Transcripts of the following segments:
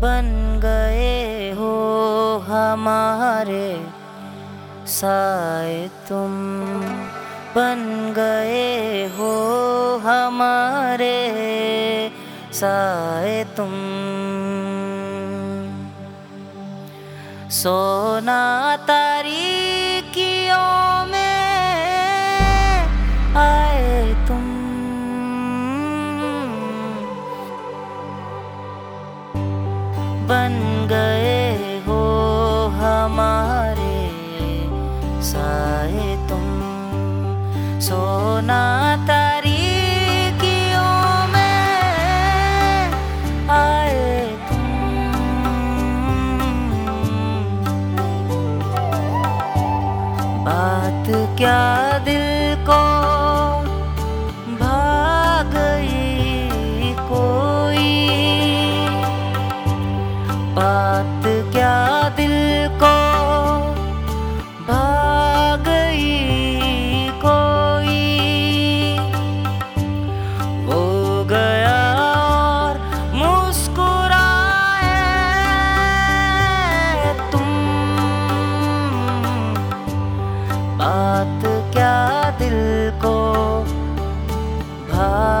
بن گئے ہو ہمارے سائے تم۔ بن گئے ہو ہمارے سائے تم۔ سونا تاری تم۔ بن گئے ہو ہمارے سائے تم۔ سونا میں آئے تم۔ بات کیا دل کو بات کیا دل کو بھا گئی کوئی وہ گیا اور مسکرائے تم بات کیا دل کو بھا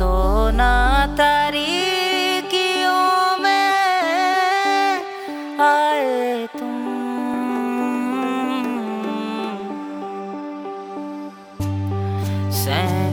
سونا تاریکیوں میں آئے تم۔ سین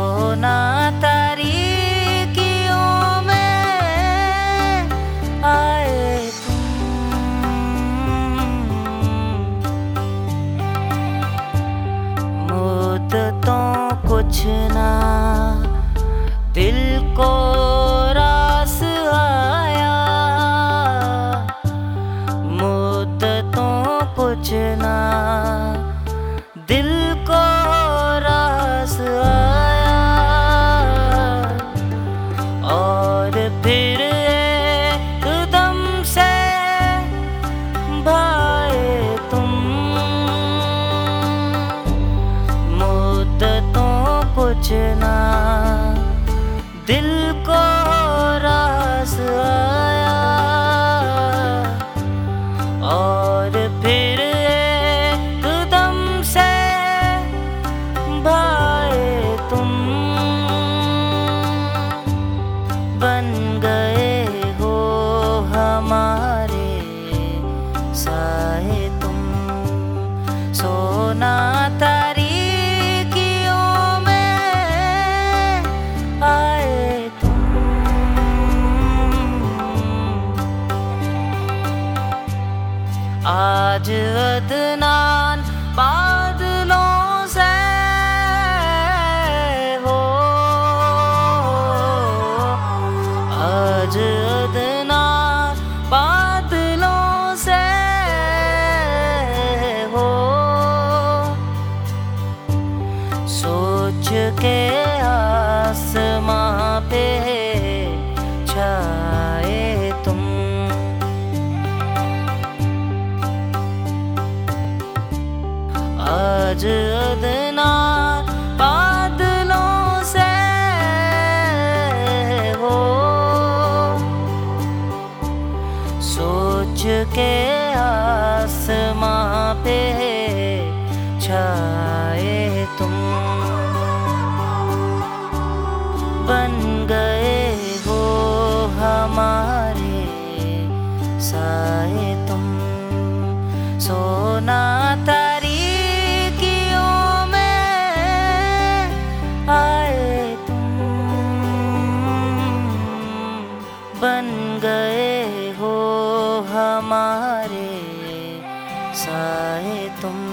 ہونا میں آئے کچھ راس آیا۔ کچھ نہ سوچنا۔ دل کو راس آیا۔ اور پھر ایک دم سے بھائے تم۔ بن گئے ہو ہمارے سائے تم۔ سونا تھا آج ادنان بادلوں سے ہو۔ آج ادنان بادلوں مجھ ادنا بادلوں سے ہو۔ سوچ کے آسماں پہ چھائے تم۔ بن گئے ہو ہمارے سائے تم۔ سونا بن گئے ہو ہمارے سائے تم